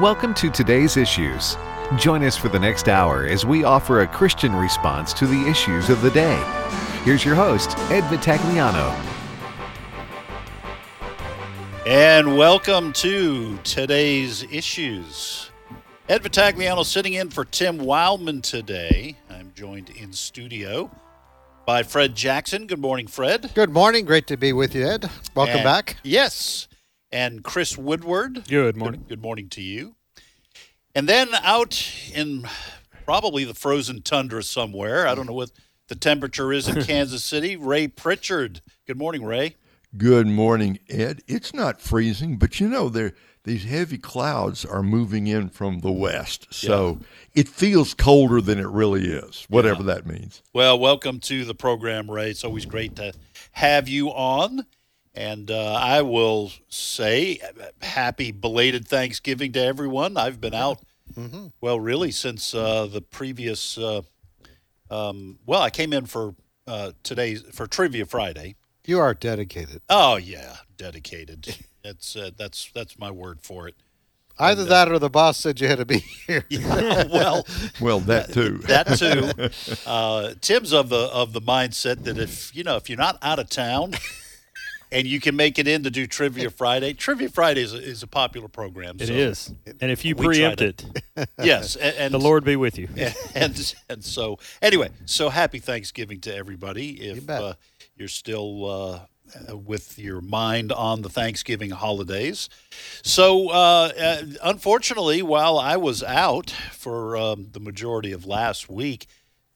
Welcome to today's issues. Join us for the next hour as we offer a Christian response to the issues of the day. Here's your host, Ed Vitagliano. And welcome to today's issues. Ed Vitagliano sitting in for Tim Wildman today. I'm joined in studio by Fred Jackson. Good morning, Fred. Good morning. Great to be with you, Ed. Welcome And- back. Yes. And Chris Woodward. Good morning. Good morning to you. And then out in probably the frozen tundra somewhere, I don't know what the temperature is in Kansas City, Ray Pritchard. Good morning, Ray. Good morning, Ed. It's not freezing, but you know there these heavy clouds are moving in from the west, so it feels colder than it really is. Whatever that means. Well, welcome to the program, Ray. It's always great to have you on. And uh, I will say uh, happy belated Thanksgiving to everyone. I've been out, well, really since uh, the previous. Uh, um, well, I came in for uh, today's for Trivia Friday. You are dedicated. Oh yeah, dedicated. That's uh, that's that's my word for it. Either that or the boss said you had to be here. well, Well, that too. that too. Uh, Tim's of the of the mindset that if you know if you're not out of town and you can make it in to do Trivia Friday, Trivia Friday is a, is a popular program. It so- is, and if you preempt it, Yes, and, and the Lord be with you. and and so anyway, so happy Thanksgiving to everybody. If bet. uh, you're still uh, uh, with your mind on the Thanksgiving holidays, so uh, uh, unfortunately, while I was out for um, the majority of last week,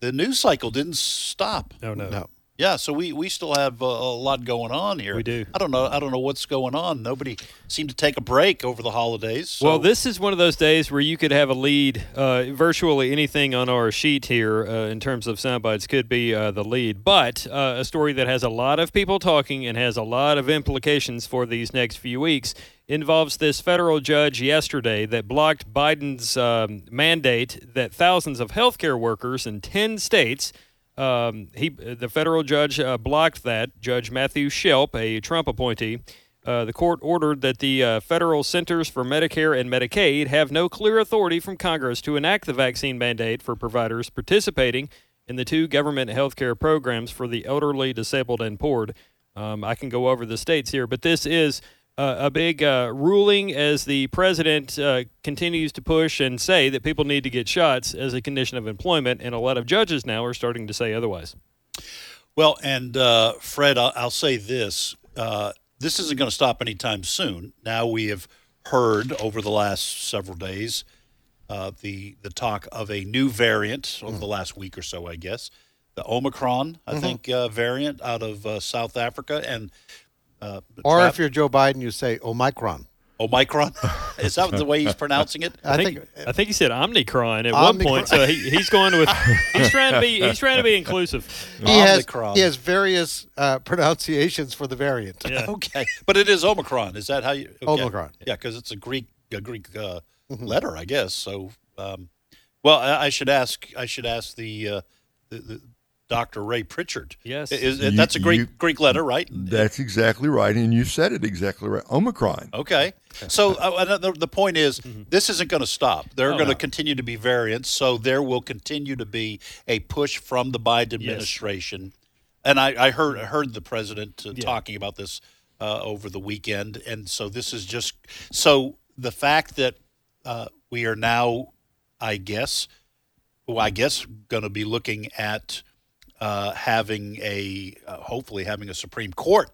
the news cycle didn't stop. No, no, No. Yeah, so we, we still have uh, a lot going on here. We do. I don't know. I don't know what's going on. Nobody seemed to take a break over the holidays. So. Well, this is one of those days where you could have a lead. Uh, virtually anything on our sheet here, uh, in terms of sound bites, could be uh, the lead. But uh, a story that has a lot of people talking and has a lot of implications for these next few weeks involves this federal judge yesterday that blocked Biden's um, mandate that thousands of healthcare workers in ten states. Um, he, the federal judge uh, blocked that. Judge Matthew Schelp, a Trump appointee, uh, the court ordered that the uh, federal Centers for Medicare and Medicaid have no clear authority from Congress to enact the vaccine mandate for providers participating in the two government health care programs for the elderly, disabled, and poor. Um, I can go over the states here, but this is uh, a big uh, ruling as the president uh, continues to push and say that people need to get shots as a condition of employment, and a lot of judges now are starting to say otherwise. Well, and uh, Fred, I'll, I'll say this: uh, this isn't going to stop anytime soon. Now we have heard over the last several days uh, the the talk of a new variant over the last week or so, I guess, the Omicron, I think, uh, variant out of uh, South Africa, and uh, Or Tra- if you're Joe Biden, you say Omicron. Omicron. Is that the way he's pronouncing it? I, I think, think, I think he said Omnicron at one point, so he, he's going with he's trying to be he's trying to be inclusive. he has Omicron. he has various uh, pronunciations for the variant. Yeah. Okay, but it is Omicron. Is that how you? Okay. Omicron. Yeah, because it's a Greek a Greek uh, letter, I guess. So, um, well, I, I should ask. I should ask the, uh, the, the Dr. Ray Pritchard. Yes. is, You- that's a Greek you- Greek letter, right? That's exactly right, and you said it exactly right. Omicron. Okay. So uh, the, the point is, this isn't going to stop. There are Oh, going to no. continue to be variants. So there will continue to be a push from the Biden administration. And I, I heard heard the president uh, talking about this uh, over the weekend. And so this is just so the fact that uh, we are now, I guess, well, I guess, going to be looking at uh, having a uh, hopefully having a Supreme Court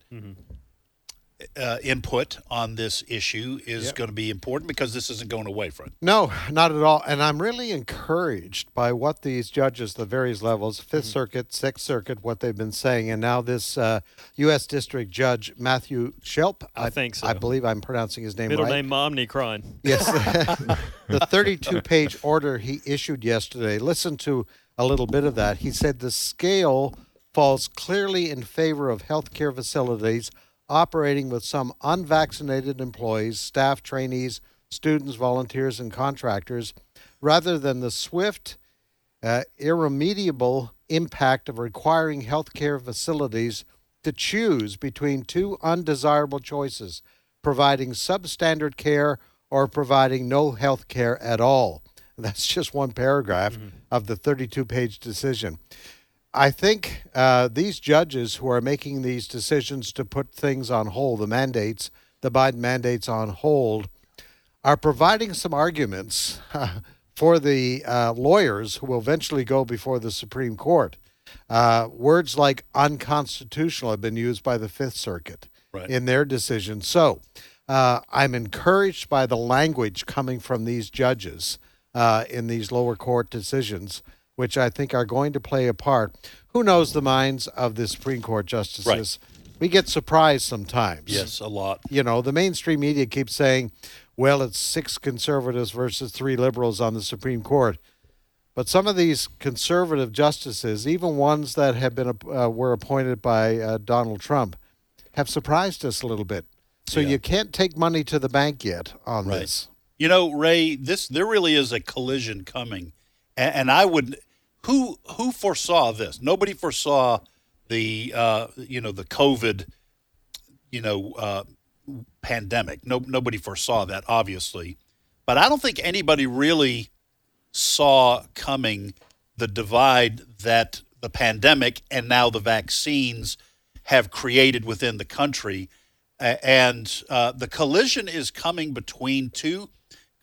uh, input on this issue is going to be important because this isn't going away, Fred. No, not at all. And I'm really encouraged by what these judges, the various levels, 5th Circuit, Sixth Circuit, what they've been saying, and now this uh, U.S. District Judge Matthew Schelp. I think so. I believe I'm pronouncing his name Middle right. name Omnicron. Yes. the 32 page order he issued yesterday. Listen to a little bit of that. He said the scale falls clearly in favor of healthcare facilities operating with some unvaccinated employees, staff, trainees, students, volunteers, and contractors, rather than the swift, uh, irremediable impact of requiring healthcare facilities to choose between two undesirable choices providing substandard care or providing no health care at all. That's just one paragraph mm-hmm. of the 32 page decision. I think uh, these judges who are making these decisions to put things on hold, the mandates, the Biden mandates on hold, are providing some arguments for the uh, lawyers who will eventually go before the Supreme Court. Uh, words like unconstitutional have been used by the Fifth Circuit right. in their decision. So uh, I'm encouraged by the language coming from these judges uh, in these lower court decisions, which I think are going to play a part. Who knows the minds of the Supreme Court justices? Right. We get surprised sometimes. Yes, a lot. You know, the mainstream media keeps saying, well, it's six conservatives versus three liberals on the Supreme Court. But some of these conservative justices, even ones that have been uh, were appointed by uh, Donald Trump, have surprised us a little bit. So yeah. you can't take money to the bank yet on right. this. You know, Ray, this there really is a collision coming, and, and I would who who foresaw this? Nobody foresaw the uh, you know the COVID, you know, uh, pandemic. No, nobody foresaw that, obviously, but I don't think anybody really saw coming the divide that the pandemic and now the vaccines have created within the country. And uh, the collision is coming between two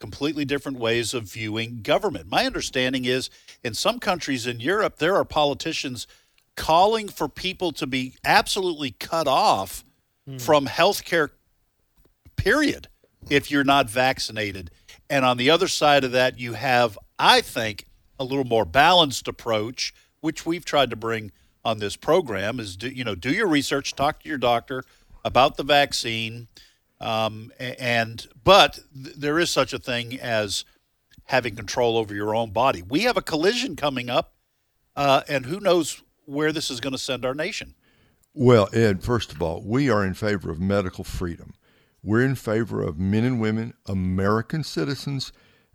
completely different ways of viewing government. My understanding is in some countries in Europe, there are politicians calling for people to be absolutely cut off mm. from health care, period, if you're not vaccinated. And on the other side of that, you have, I think, a little more balanced approach, which we've tried to bring on this program is do you know do your research talk to your doctor about the vaccine um, and but th- there is such a thing as having control over your own body. We have a collision coming up, uh, and who knows where this is going to send our nation. Well, Ed, first of all, we are in favor of medical freedom. We're in favor of men and women, American citizens,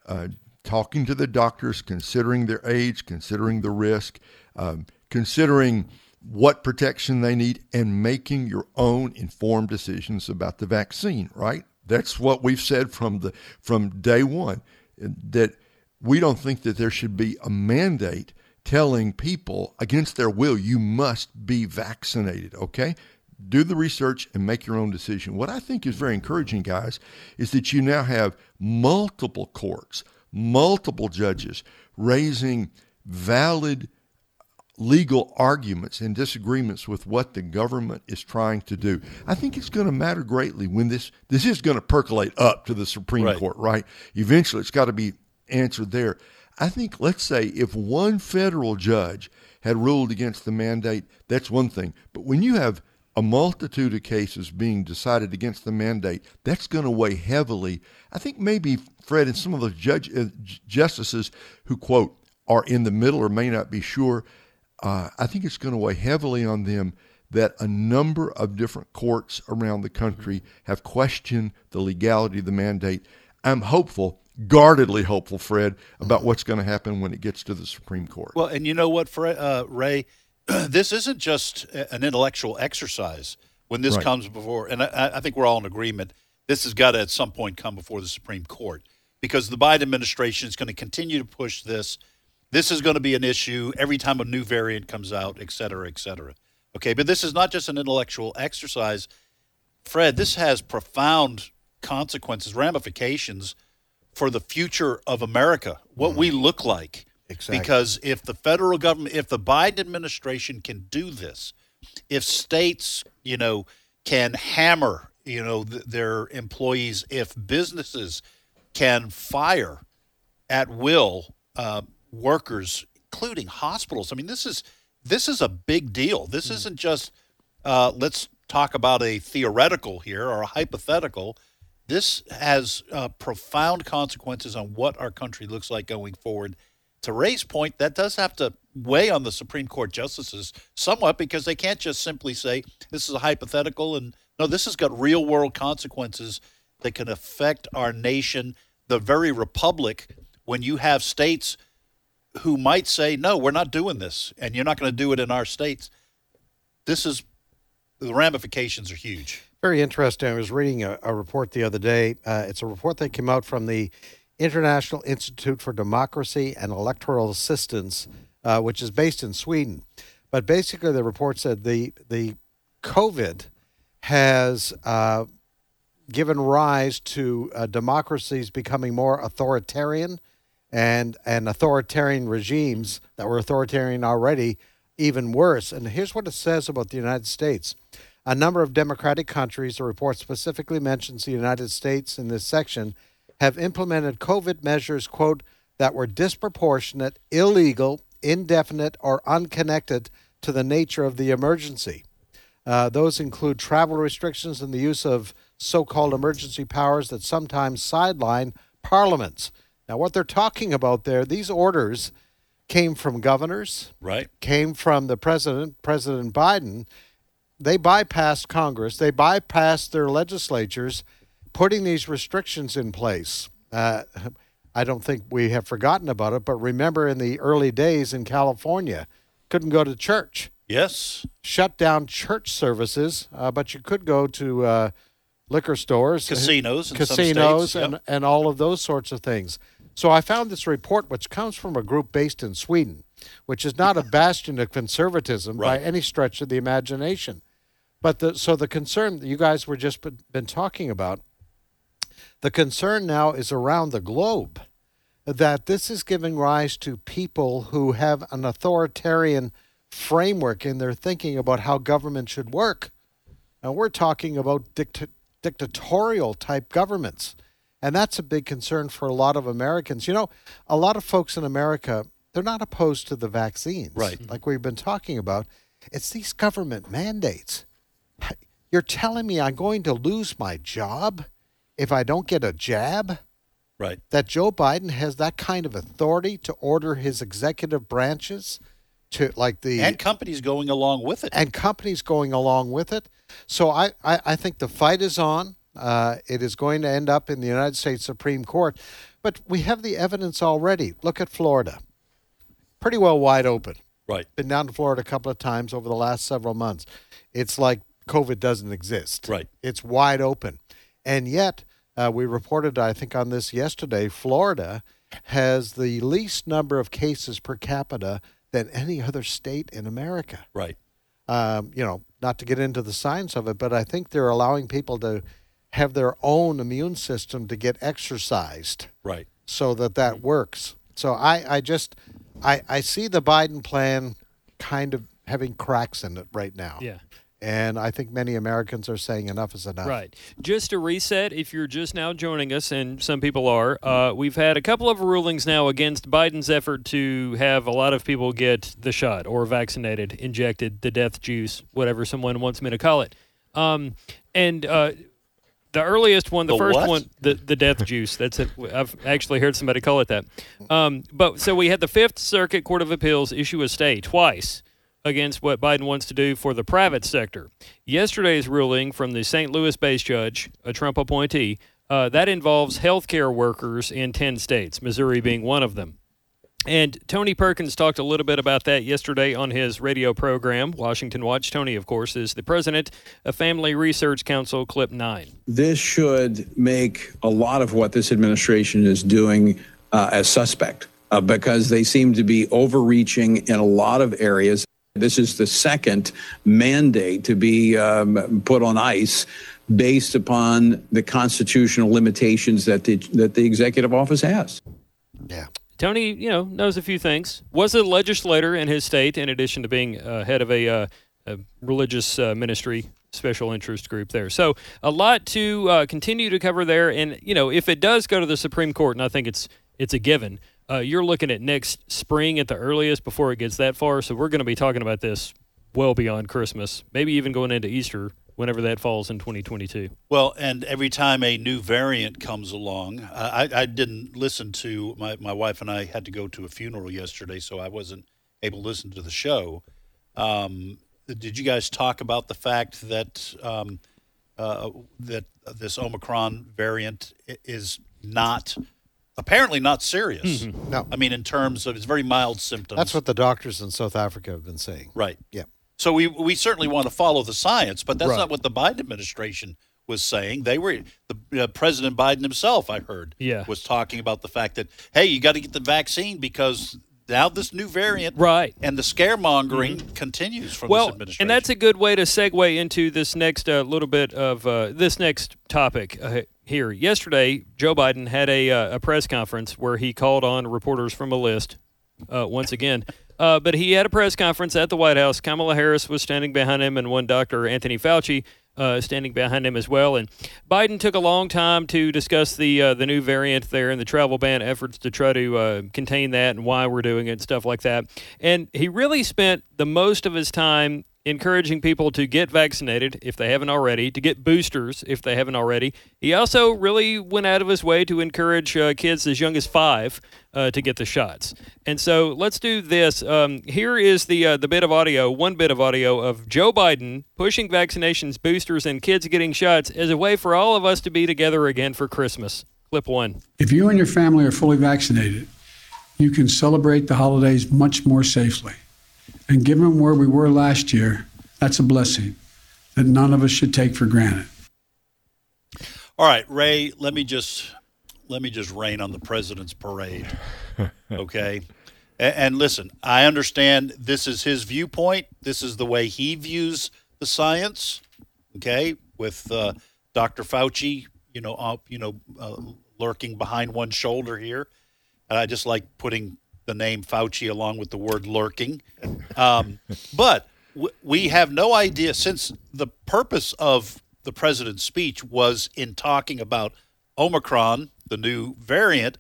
uh, talking to the doctors, considering their age, considering the risk, um, considering what protection they need and making your own informed decisions about the vaccine, right? That's what we've said from the from day 1 that we don't think that there should be a mandate telling people against their will you must be vaccinated, okay? Do the research and make your own decision. What I think is very encouraging, guys, is that you now have multiple courts, multiple judges raising valid legal arguments and disagreements with what the government is trying to do. I think it's going to matter greatly when this this is going to percolate up to the Supreme right. Court, right? Eventually it's got to be answered there. I think let's say if one federal judge had ruled against the mandate, that's one thing. But when you have a multitude of cases being decided against the mandate, that's going to weigh heavily. I think maybe Fred and some of the judge, uh, justices who quote are in the middle or may not be sure uh, I think it's going to weigh heavily on them that a number of different courts around the country have questioned the legality of the mandate. I'm hopeful, guardedly hopeful, Fred, about what's going to happen when it gets to the Supreme Court. Well, and you know what, Fred, uh, Ray, this isn't just an intellectual exercise when this right. comes before, and I, I think we're all in agreement. This has got to at some point come before the Supreme Court because the Biden administration is going to continue to push this this is going to be an issue every time a new variant comes out, et cetera, et cetera. Okay, but this is not just an intellectual exercise. Fred, this has profound consequences, ramifications for the future of America, what mm we look like. Exactly. Because if the federal government, if the Biden administration can do this, if states, you know, can hammer, you know, th- their employees, if businesses can fire at will, uh, workers, including hospitals. I mean, this is this is a big deal. This mm. isn't just uh, let's talk about a theoretical here or a hypothetical. This has uh, profound consequences on what our country looks like going forward. To Ray's point, that does have to weigh on the Supreme Court justices somewhat because they can't just simply say this is a hypothetical and no, this has got real world consequences that can affect our nation, the very republic. When you have states who might say, no, we're not doing this, and you're not going to do it in our states. This is the ramifications are huge. Very interesting. I was reading a, a report the other day. Uh, it's a report that came out from the International Institute for Democracy and Electoral Assistance, uh, which is based in Sweden. But basically, the report said the the COVID has uh, given rise to uh, democracies becoming more authoritarian, and and authoritarian regimes that were authoritarian already even worse. And here's what it says about the United States. A number of democratic countries, the report specifically mentions the United States in this section, have implemented COVID measures, quote, that were disproportionate, illegal, indefinite, or unconnected to the nature of the emergency. Uh, those include travel restrictions and the use of so called emergency powers that sometimes sideline parliaments. Now, what they're talking about there, these orders came from governors, right? Came from the president, President Biden. They bypassed Congress, they bypassed their legislatures, putting these restrictions in place. Uh, I don't think we have forgotten about it, but remember in the early days in California, couldn't go to church. Yes. Shut down church services, uh, but you could go to uh, liquor stores, casinos, casinos, yep. and, and all of those sorts of things. So I found this report, which comes from a group based in Sweden, which is not a bastion of conservatism right. by any stretch of the imagination. But the, so the concern that you guys were just been, been talking about, the concern now is around the globe that this is giving rise to people who have an authoritarian framework in their thinking about how government should work. Now, we're talking about dict- dictatorial type governments. And that's a big concern for a lot of Americans. You know, a lot of folks in America, they're not opposed to the vaccines, right? Like we've been talking about. It's these government mandates. You're telling me I'm going to lose my job if I don't get a jab? Right. That Joe Biden has that kind of authority to order his executive branches to like the and companies going along with it and companies going along with it. So I, I, I think the fight is on. Uh, it is going to end up in the United States Supreme Court, but we have the evidence already. Look at Florida, pretty well wide open. Right. Been down to Florida a couple of times over the last several months. It's like COVID doesn't exist. Right. It's wide open, and yet uh, we reported, I think, on this yesterday. Florida has the least number of cases per capita than any other state in America. Right. Um, you know, not to get into the science of it, but I think they're allowing people to have their own immune system to get exercised. Right. So that that works. So I, I just, I, I see the Biden plan kind of having cracks in it right now. Yeah. And I think many Americans are saying enough is enough. Right. Just to reset, if you're just now joining us, and some people are, uh, we've had a couple of rulings now against Biden's effort to have a lot of people get the shot or vaccinated, injected, the death juice, whatever someone wants me to call it. Um, and uh, the earliest one, the, the first what? one, the, the death juice. That's it. I've actually heard somebody call it that. Um, but so we had the Fifth Circuit Court of Appeals issue a stay twice against what Biden wants to do for the private sector. Yesterday's ruling from the St. Louis based judge, a Trump appointee, uh, that involves healthcare workers in 10 states, Missouri being one of them. And Tony Perkins talked a little bit about that yesterday on his radio program, Washington Watch. Tony, of course, is the president of Family Research Council, Clip 9. This should make a lot of what this administration is doing uh, as suspect uh, because they seem to be overreaching in a lot of areas. This is the second mandate to be um, put on ice based upon the constitutional limitations that the, that the executive office has. Yeah. Tony, you know, knows a few things. Was a legislator in his state, in addition to being uh, head of a, uh, a religious uh, ministry special interest group there. So a lot to uh, continue to cover there. And you know, if it does go to the Supreme Court, and I think it's it's a given, uh, you're looking at next spring at the earliest before it gets that far. So we're going to be talking about this well beyond Christmas, maybe even going into Easter whenever that falls in 2022. Well, and every time a new variant comes along, I, I didn't listen to my, my wife and I had to go to a funeral yesterday, so I wasn't able to listen to the show. Um, did you guys talk about the fact that um, uh, that this Omicron variant is not apparently not serious? No. I mean, in terms of it's very mild symptoms. That's what the doctors in South Africa have been saying. right. Yeah. So we we certainly want to follow the science, but that's Right. not what the Biden administration was saying. They were the uh, President Biden himself, I heard, Yeah. was talking about the fact that hey, you got to get the vaccine because now this new variant, Right. and the scaremongering continues from well, this administration. and that's a good way to segue into this next uh, little bit of uh, this next topic uh, here. Yesterday, Joe Biden had a, uh, a press conference where he called on reporters from a list uh, once again. Uh, but he had a press conference at the White House. Kamala Harris was standing behind him, and one Dr. Anthony Fauci uh, standing behind him as well. And Biden took a long time to discuss the uh, the new variant there and the travel ban efforts to try to uh, contain that and why we're doing it and stuff like that. And he really spent the most of his time encouraging people to get vaccinated if they haven't already, to get boosters if they haven't already. He also really went out of his way to encourage uh, kids as young as five uh, to get the shots. And so let's do this. Um, here is the uh, the bit of audio, one bit of audio of Joe Biden pushing vaccinations, boosters, and kids getting shots as a way for all of us to be together again for Christmas. Clip one. If you and your family are fully vaccinated, you can celebrate the holidays much more safely. And given where we were last year, that's a blessing that none of us should take for granted. All right, Ray, let me just let me just rain on the president's parade. Okay? And, and listen, I understand this is his viewpoint. This is the way he views the science. Okay? With uh, Dr. Fauci, you know, up, you know, uh, lurking behind one shoulder here. And I just like putting the name Fauci along with the word lurking. Um, but w- we have no idea since the purpose of the president's speech was in talking about Omicron, the new variant.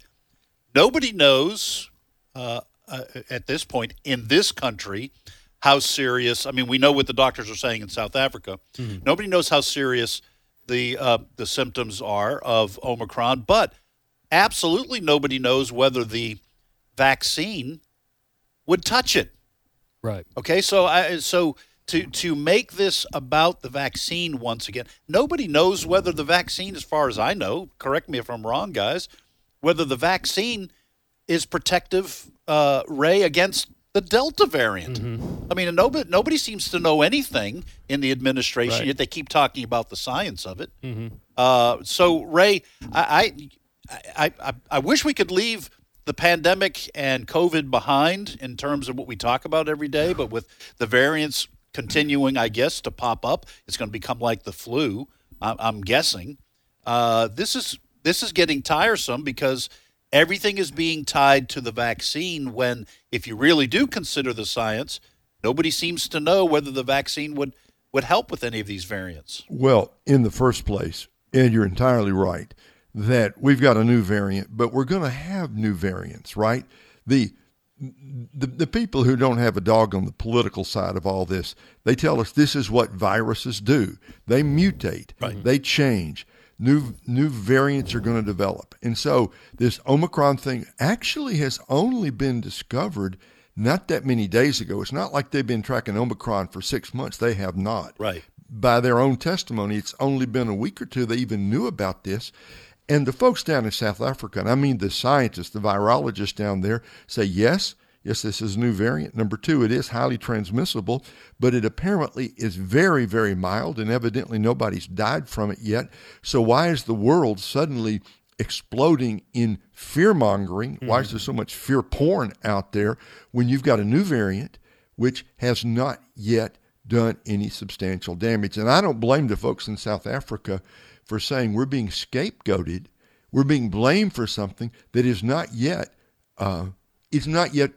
Nobody knows uh, uh, at this point in this country how serious. I mean, we know what the doctors are saying in South Africa. Nobody knows how serious the uh, the symptoms are of Omicron, but absolutely nobody knows whether the vaccine would touch it. Right. Okay, so I so to to make this about the vaccine once again, nobody knows whether the vaccine, as far as I know, correct me if I'm wrong, guys, whether the vaccine is protective, uh, Ray, against the Delta variant. I mean, nobody nobody seems to know anything in the administration Right. yet. They keep talking about the science of it. Uh, so, Ray, I, I, I, I wish we could leave the pandemic and COVID behind in terms of what we talk about every day, but with the variants continuing, I guess, to pop up, it's going to become like the flu. I'm guessing. Uh, this is this is getting tiresome because everything is being tied to the vaccine. When, if you really do consider the science, nobody seems to know whether the vaccine would would help with any of these variants. Well, in the first place, and you're entirely right that we've got a new variant, but we're going to have new variants, right? The, the the people who don't have a dog on the political side of all this, they tell us this is what viruses do. They mutate, mm-hmm. they change. New new variants are going to develop, and so this Omicron thing actually has only been discovered not that many days ago. It's not like they've been tracking Omicron for six months. They have not Right. by their own testimony, it's only been a week or two they even knew about this. And the folks down in South Africa, and I mean the scientists, the virologists down there, say yes, yes, this is a new variant. Number two, it is highly transmissible, but it apparently is very, very mild, and evidently nobody's died from it yet. So why is the world suddenly exploding in fear mongering? Why is there so much fear porn out there when you've got a new variant which has not yet done any substantial damage. And I don't blame the folks in South Africa for saying we're being scapegoated, we're being blamed for something that is not yet, uh, it's not yet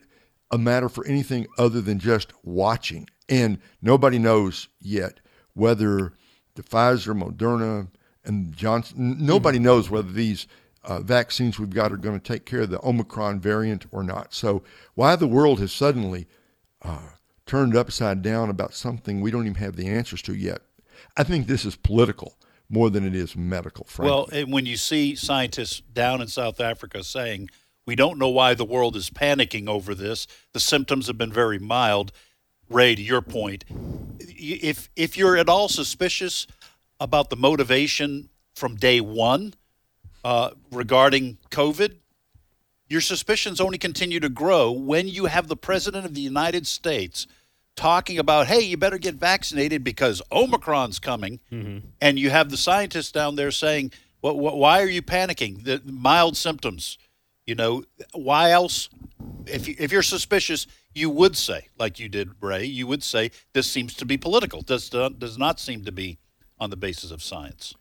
a matter for anything other than just watching. And nobody knows yet whether the Pfizer, Moderna, and Johnson, nobody knows whether these uh, vaccines we've got are going to take care of the Omicron variant or not. So why the world has suddenly turned upside down about something we don't even have the answers to yet. I think this is political more than it is medical, frankly. Well, and when you see scientists down in South Africa saying, we don't know why the world is panicking over this, the symptoms have been very mild. Ray, to your point, if, if you're at all suspicious about the motivation from day one uh, regarding COVID, your suspicions only continue to grow when you have the President of the United States talking about, hey, you better get vaccinated because Omicron's coming, Mm-hmm. and you have the scientists down there saying, well, wh- why are you panicking? The mild symptoms. You know, why else? If you, if you're suspicious, you would say, like you did, Ray, you would say this seems to be political. Does not, does not seem to be on the basis of science.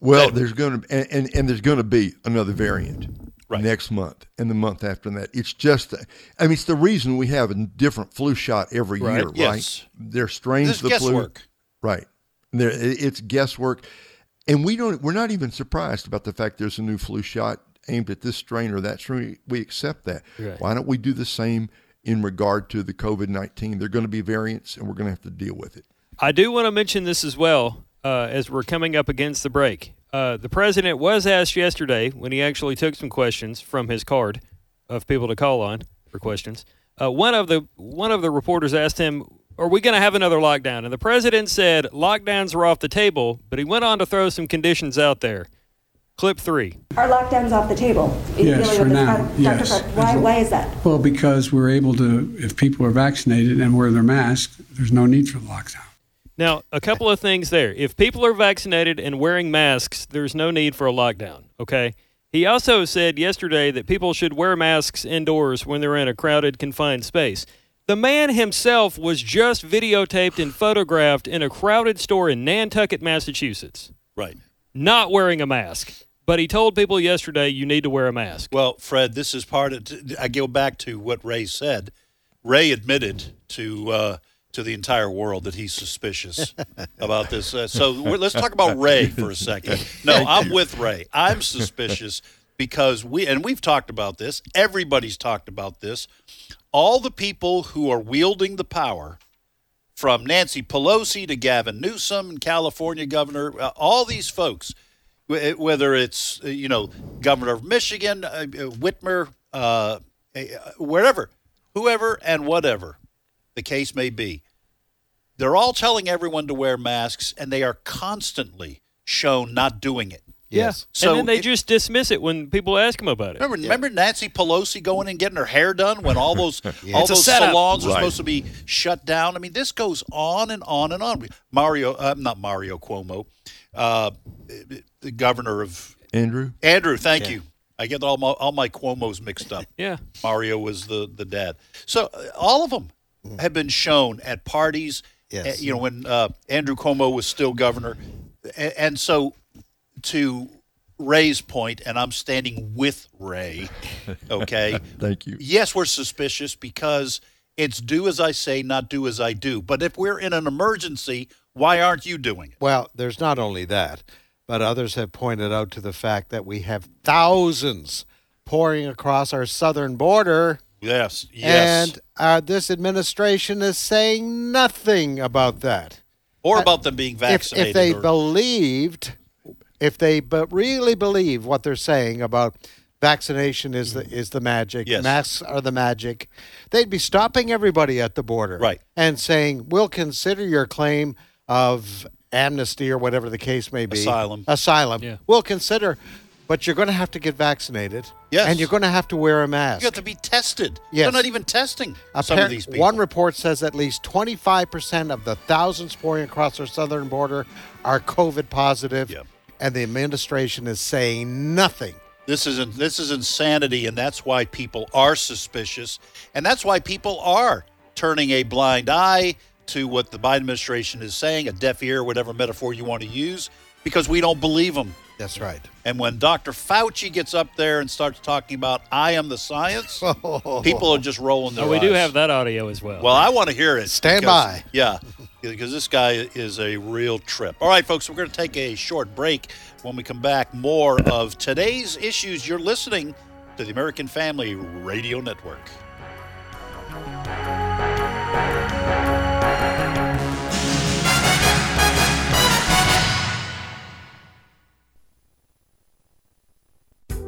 Well, there's going to and, and, and there's going to be another variant Right. next month and the month after that. It's just, I mean, it's the reason we have a different flu shot every Right. year, Yes. right? There's strains the flu, guesswork. right? There, it's guesswork, and we don't. We're not even surprised about the fact there's a new flu shot aimed at this strain or that strain. We accept that. Right. Why don't we do the same in regard to the COVID nineteen? They're going to be variants, and we're going to have to deal with it. I do want to mention this as well uh, as we're coming up against the break. Uh, the president was asked yesterday when he actually took some questions from his card of people to call on for questions. Uh, one of the one of the reporters asked him, "Are we going to have another lockdown?" And the president said lockdowns are off the table, but he went on to throw some conditions out there. Clip three. Are lockdowns off the table? in Yes, dealing for with this? now, Dr. yes. Fred, Why, why is that? Well, because we're able to, if people are vaccinated and wear their mask, there's no need for the lockdown. Now, a couple of things there. If people are vaccinated and wearing masks, there's no need for a lockdown, okay? He also said yesterday that people should wear masks indoors when they're in a crowded, confined space. The man himself was just videotaped and photographed in a crowded store in Nantucket, Massachusetts, Right. not wearing a mask. But he told people yesterday you need to wear a mask. Well, Fred, this is part of. I go back to what Ray said. Ray admitted to uh, to the entire world that he's suspicious about this. Uh, so we're, let's talk about Ray for a second. No, I'm with Ray. I'm suspicious because we and we've talked about this. Everybody's talked about this. All the people who are wielding the power, from Nancy Pelosi to Gavin Newsom, and California governor, uh, all these folks, wh- whether it's uh, you know governor of Michigan, uh, uh, Whitmer, uh, uh, wherever, whoever and whatever the case may be, they're all telling everyone to wear masks, and they are constantly shown not doing it. Yes. So and then they it- just dismiss it when people ask them about it. Remember, remember Nancy Pelosi going and getting her hair done when all those all It's a those setup. salons are Right. supposed to be shut down. I mean, this goes on and on and on. Mario, uh, not Mario Cuomo, uh, the governor of Andrew, Andrew. Thank you. I get all my all my Cuomo's mixed up. Yeah. Mario was the the dad. So uh, all of them have been shown at parties. Yes. uh, you know when uh, Andrew Cuomo was still governor, and so to Ray's point, and I'm standing with Ray. Okay. thank you. yes, we're suspicious because it's do as I say, not do as I do. But if we're in an emergency, why aren't you doing it? Well, there's not only that, but others have pointed out to the fact that we have thousands pouring across our southern border, Yes. Yes. and uh, this administration is saying nothing about that. or about them being If, vaccinated. if they or- believed, if they but really believe what they're saying about vaccination is the is the magic, Yes. masks are the magic, they'd be stopping everybody at the border, Right. and saying we'll consider your claim of amnesty or whatever the case may be, Asylum. asylum. Yeah. We'll consider, but you're going to have to get vaccinated, Yes. and you're going to have to wear a mask. you have to be tested. Yes. They're not even testing some of these people. One report says at least 25% of the thousands pouring across our southern border are COVID positive, Yep. and the administration is saying nothing. This is this is insanity, and that's why people are suspicious, and that's why people are turning a blind eye to what the Biden administration is saying, a deaf ear, whatever metaphor you want to use, because we don't believe them. That's right. And when Dr. Fauci gets up there and starts talking about "I am the science," oh. people are just rolling their Oh, we do have that audio as well. Well, I want to hear it. Stand because- by. Yeah, because this guy is a real trip. All right, folks, we're going to take a short break. When we come back, more of today's issues. You're listening to the American Family Radio Network.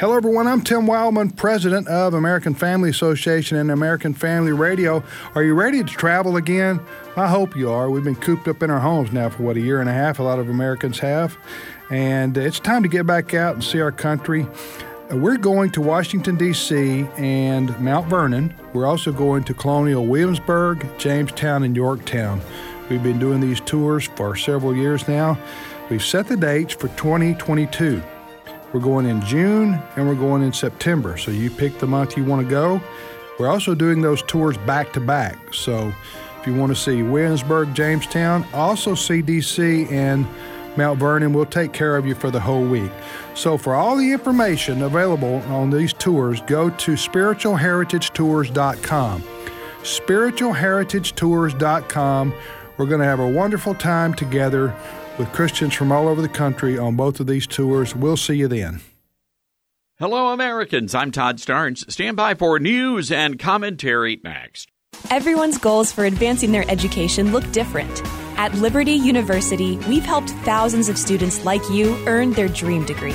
Hello, everyone. I'm Tim Wildman, president of American Family Association and American Family Radio. Are you ready to travel again? I hope you are. We've been cooped up in our homes now for what, a year and a half? A lot of Americans have. And it's time to get back out and see our country. We're going to Washington, D.C. and Mount Vernon. We're also going to Colonial Williamsburg, Jamestown, and Yorktown. We've been doing these tours for several years now. We've set the dates for 2022. We're going in June and we're going in September. So you pick the month you want to go. We're also doing those tours back to back. So if you want to see Williamsburg, Jamestown, also CDC and Mount Vernon, we'll take care of you for the whole week. So for all the information available on these tours, go to spiritualheritagetours.com. Spiritualheritagetours.com. We're going to have a wonderful time together with Christians from all over the country on both of these tours. We'll see you then. Hello, Americans. I'm Todd Starnes. Stand by for news and commentary next. Everyone's goals for advancing their education look different. At Liberty University, we've helped thousands of students like you earn their dream degree.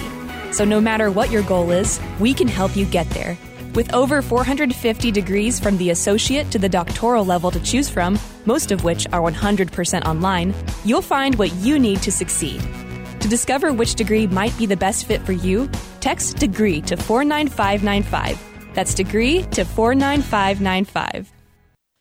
So, no matter what your goal is, we can help you get there. With over 450 degrees from the associate to the doctoral level to choose from, most of which are 100% online, you'll find what you need to succeed. To discover which degree might be the best fit for you, text degree to 49595. That's degree to 49595.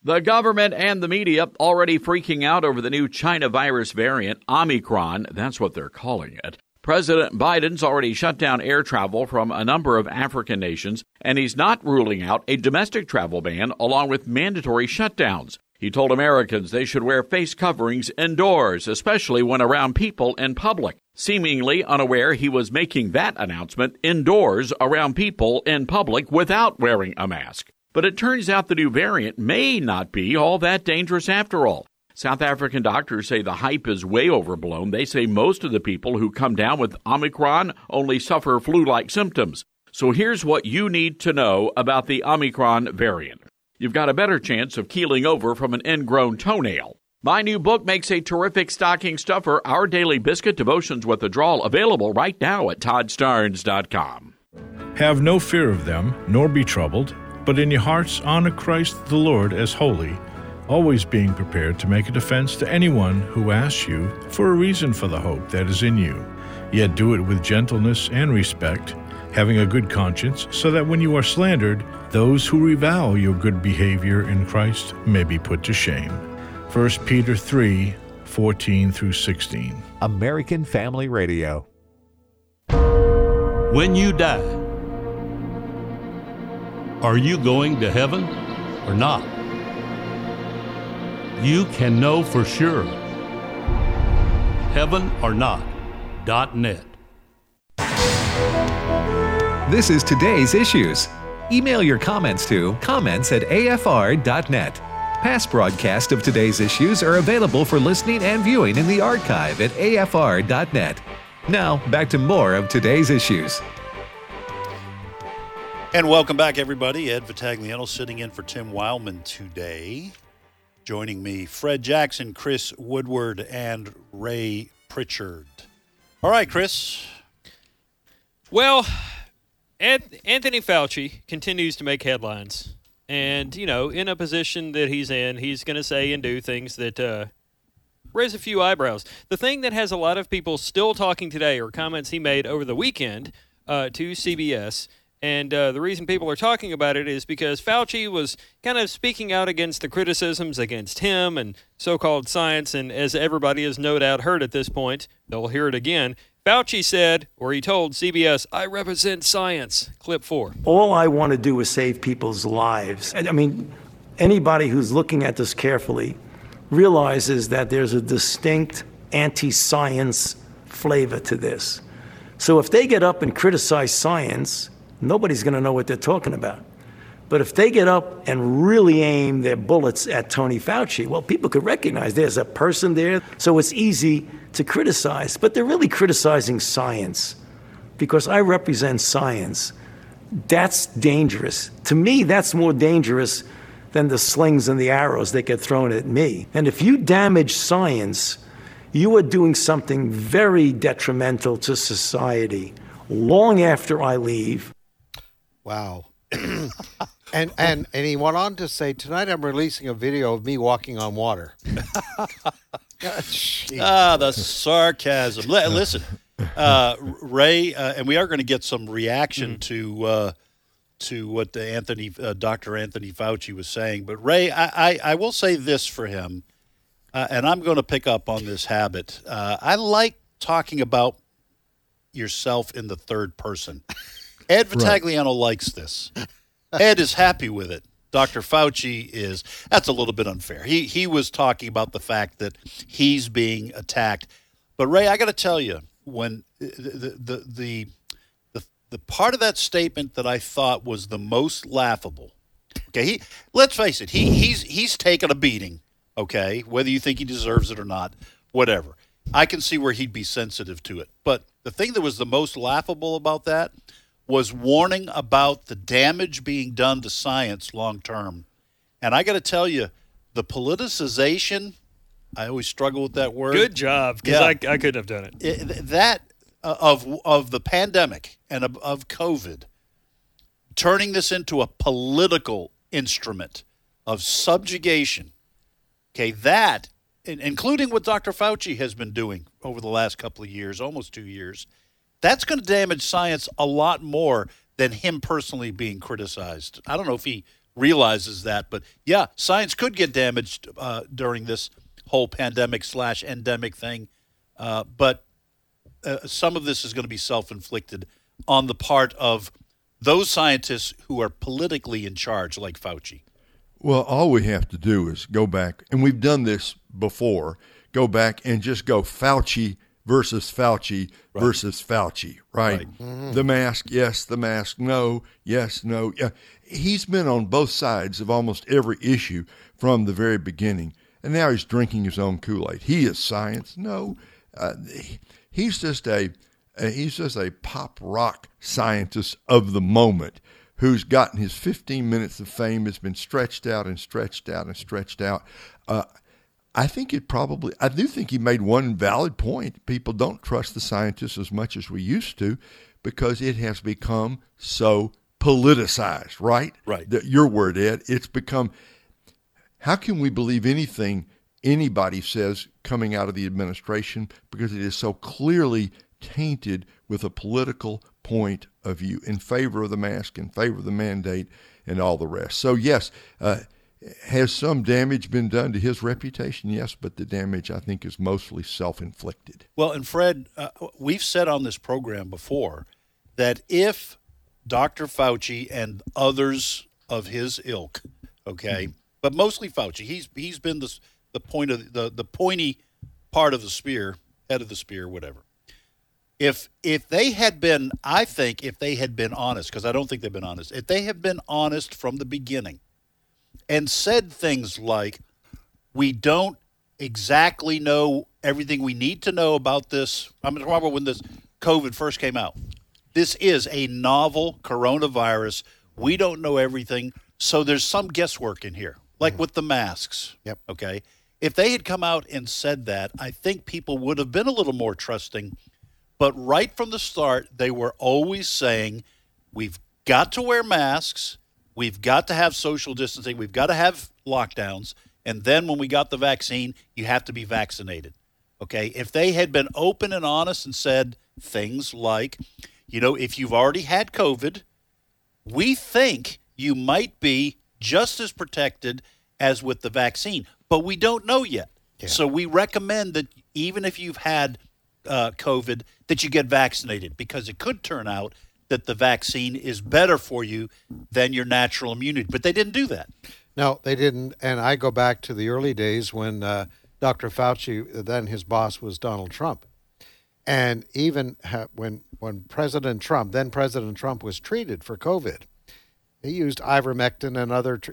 The government and the media already freaking out over the new China virus variant, Omicron. That's what they're calling it. President Biden's already shut down air travel from a number of African nations, and he's not ruling out a domestic travel ban along with mandatory shutdowns. He told Americans they should wear face coverings indoors, especially when around people in public. Seemingly unaware he was making that announcement indoors around people in public without wearing a mask. But it turns out the new variant may not be all that dangerous after all. South African doctors say the hype is way overblown. They say most of the people who come down with Omicron only suffer flu like symptoms. So here's what you need to know about the Omicron variant. You've got a better chance of keeling over from an ingrown toenail. My new book makes a terrific stocking stuffer, Our Daily Biscuit Devotions with a Drawl, available right now at toddstarnes.com. Have no fear of them, nor be troubled, but in your hearts honor Christ the Lord as holy always being prepared to make a defense to anyone who asks you for a reason for the hope that is in you, yet do it with gentleness and respect, having a good conscience, so that when you are slandered, those who revile your good behavior in Christ may be put to shame. 1 Peter 3 14 through 16. American Family Radio. When you die, are you going to heaven or not? you can know for sure. Heaven or not.net. This is today's issues. Email your comments to comments at afr.net. Past broadcasts of today's issues are available for listening and viewing in the archive at afr.net. Now, back to more of today's issues. And welcome back, everybody. Ed Vitagliano sitting in for Tim Wildman today. Joining me, Fred Jackson, Chris Woodward, and Ray Pritchard. All right, Chris. Well, Anthony Fauci continues to make headlines. And, you know, in a position that he's in, he's going to say and do things that uh, raise a few eyebrows. The thing that has a lot of people still talking today are comments he made over the weekend uh, to CBS and uh, the reason people are talking about it is because Fauci was kind of speaking out against the criticisms against him and so called science. And as everybody has no doubt heard at this point, they'll hear it again. Fauci said, or he told CBS, I represent science. Clip four. All I want to do is save people's lives. I mean, anybody who's looking at this carefully realizes that there's a distinct anti science flavor to this. So if they get up and criticize science, nobody's going to know what they're talking about. But if they get up and really aim their bullets at Tony Fauci, well, people could recognize there's a person there, so it's easy to criticize. But they're really criticizing science because I represent science. That's dangerous. To me, that's more dangerous than the slings and the arrows that get thrown at me. And if you damage science, you are doing something very detrimental to society long after I leave. Wow. and and and he went on to say, tonight I'm releasing a video of me walking on water. ah, the sarcasm. Li- listen, uh, Ray, uh, and we are going to get some reaction to uh, to what Anthony, uh, Dr. Anthony Fauci was saying. But Ray, I, I, I will say this for him, uh, and I'm going to pick up on this habit. Uh, I like talking about yourself in the third person. Ed Vitagliano likes this. Ed is happy with it. Dr. Fauci is that's a little bit unfair. He he was talking about the fact that he's being attacked. But Ray, I got to tell you, when uh, the the the the, the part of that statement that I thought was the most laughable. Okay, he let's face it, he he's he's taken a beating. Okay, whether you think he deserves it or not, whatever. I can see where he'd be sensitive to it. But the thing that was the most laughable about that was warning about the damage being done to science long term. And I got to tell you, the politicization, I always struggle with that word. Good job, because I, I couldn't have done it. it that uh, of of the pandemic and of, of COVID, turning this into a political instrument of subjugation. Okay, that, including what Dr. Fauci has been doing over the last couple of years, almost two years, that's going to damage science a lot more than him personally being criticized. I don't know if he realizes that, but yeah, science could get damaged uh, during this whole pandemic slash endemic thing. Uh, but uh, some of this is going to be self inflicted on the part of those scientists who are politically in charge, like Fauci. Well, all we have to do is go back, and we've done this before, go back and just go Fauci versus Fauci right. versus Fauci, right? right. Mm-hmm. The mask, yes, the mask, no, yes, no. Yeah. He's been on both sides of almost every issue from the very beginning. And now he's drinking his own Kool-Aid. He is science. No, uh, he's just a uh, he's just a pop rock scientist of the moment who's gotten his 15 minutes of fame has been stretched out and stretched out and stretched out. Uh, I think it probably, I do think he made one valid point. People don't trust the scientists as much as we used to because it has become so politicized, right? Right. The, your word, Ed. It's become, how can we believe anything anybody says coming out of the administration because it is so clearly tainted with a political point of view in favor of the mask, in favor of the mandate, and all the rest. So, yes, uh, has some damage been done to his reputation? Yes, but the damage I think is mostly self inflicted. Well, and Fred, uh, we've said on this program before that if Dr. Fauci and others of his ilk, okay, mm-hmm. but mostly Fauci, he's he's been the the point of the the pointy part of the spear, head of the spear, whatever. If if they had been, I think if they had been honest, because I don't think they've been honest, if they have been honest from the beginning and said things like, We don't exactly know everything we need to know about this. I'm talking about when this COVID first came out. This is a novel coronavirus. We don't know everything. So there's some guesswork in here, like mm-hmm. with the masks. Yep. Okay. If they had come out and said that, I think people would have been a little more trusting. But right from the start, they were always saying, we've got to wear masks. We've got to have social distancing. We've got to have lockdowns. And then when we got the vaccine, you have to be vaccinated. Okay. If they had been open and honest and said things like, you know, if you've already had COVID, we think you might be just as protected as with the vaccine, but we don't know yet. Yeah. So we recommend that even if you've had uh, COVID, that you get vaccinated because it could turn out that the vaccine is better for you than your natural immunity. But they didn't do that. No, they didn't. And I go back to the early days when uh, Dr. Fauci, then his boss was Donald Trump. And even when when President Trump, then President Trump, was treated for COVID, he used ivermectin and other. Tr-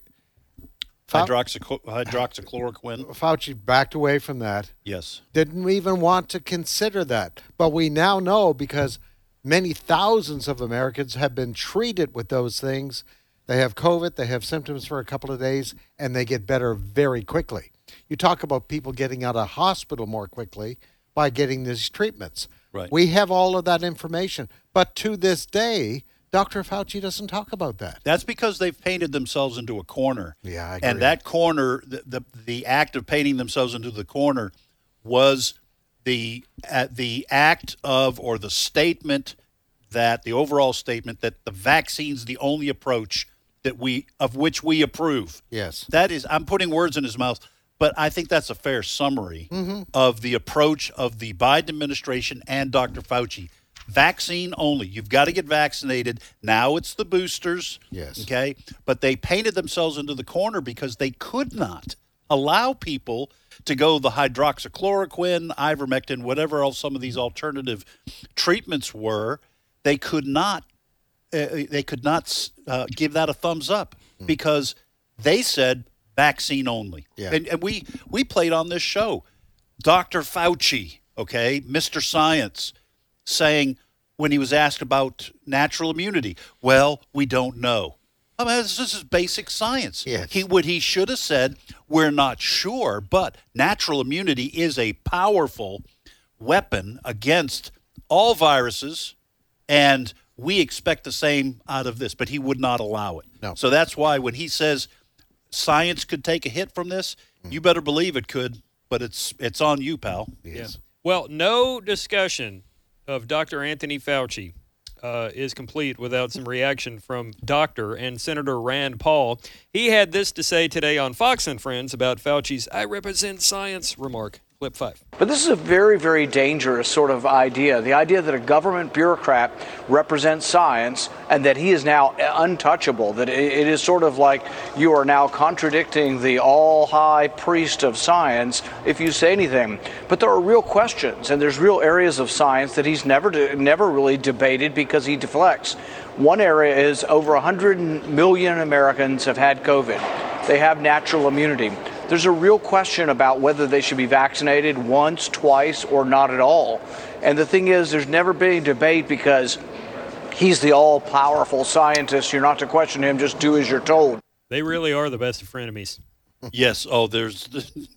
hydroxychloroquine. Fauci backed away from that. Yes. Didn't even want to consider that. But we now know because many thousands of Americans have been treated with those things They have COVID, they have symptoms for a couple of days, and they get better very quickly. You talk about people getting out of hospital more quickly by getting these treatments. Right. We have all of that information. But to this day, Dr. Fauci doesn't talk about that. That's because they've painted themselves into a corner. Yeah, I agree. And that corner, the, the the act of painting themselves into the corner, was the uh, the act of or the statement that the overall statement that the vaccine's the only approach that we of which we approve. Yes. That is, I'm putting words in his mouth, but I think that's a fair summary Mhm. of the approach of the Biden administration and Dr. Fauci. Vaccine only. You've got to get vaccinated. Now it's the boosters. Yes. Okay. But they painted themselves into the corner because they could not allow people to go the hydroxychloroquine, ivermectin, whatever else some of these alternative treatments were. They could not. Uh, they could not uh, give that a thumbs up because they said vaccine only. Yeah. And, and we we played on this show, Dr. Fauci, okay, Mr. Science, saying when he was asked about natural immunity, well, we don't know. I mean, this, this is basic science. Yes. He what he should have said, we're not sure, but natural immunity is a powerful weapon against all viruses, and we expect the same out of this. But he would not allow it. No. So that's why when he says science could take a hit from this, you mm. better believe it could. But it's it's on you, pal. Yes. Well, no discussion of Dr. Anthony Fauci uh, is complete without some reaction from Dr. and Senator Rand Paul. He had this to say today on Fox and Friends about Fauci's I represent science remark. Clip five. But this is a very, very dangerous sort of idea. The idea that a government bureaucrat represents science and that he is now untouchable, that it is sort of like you are now contradicting the all high priest of science if you say anything. But there are real questions and there's real areas of science that he's never, never really debated because he deflects. One area is over 100 million Americans have had COVID. They have natural immunity. There's a real question about whether they should be vaccinated once, twice, or not at all. And the thing is, there's never been a debate because he's the all powerful scientist. You're not to question him, just do as you're told. They really are the best of frenemies. Yes. Oh, there's,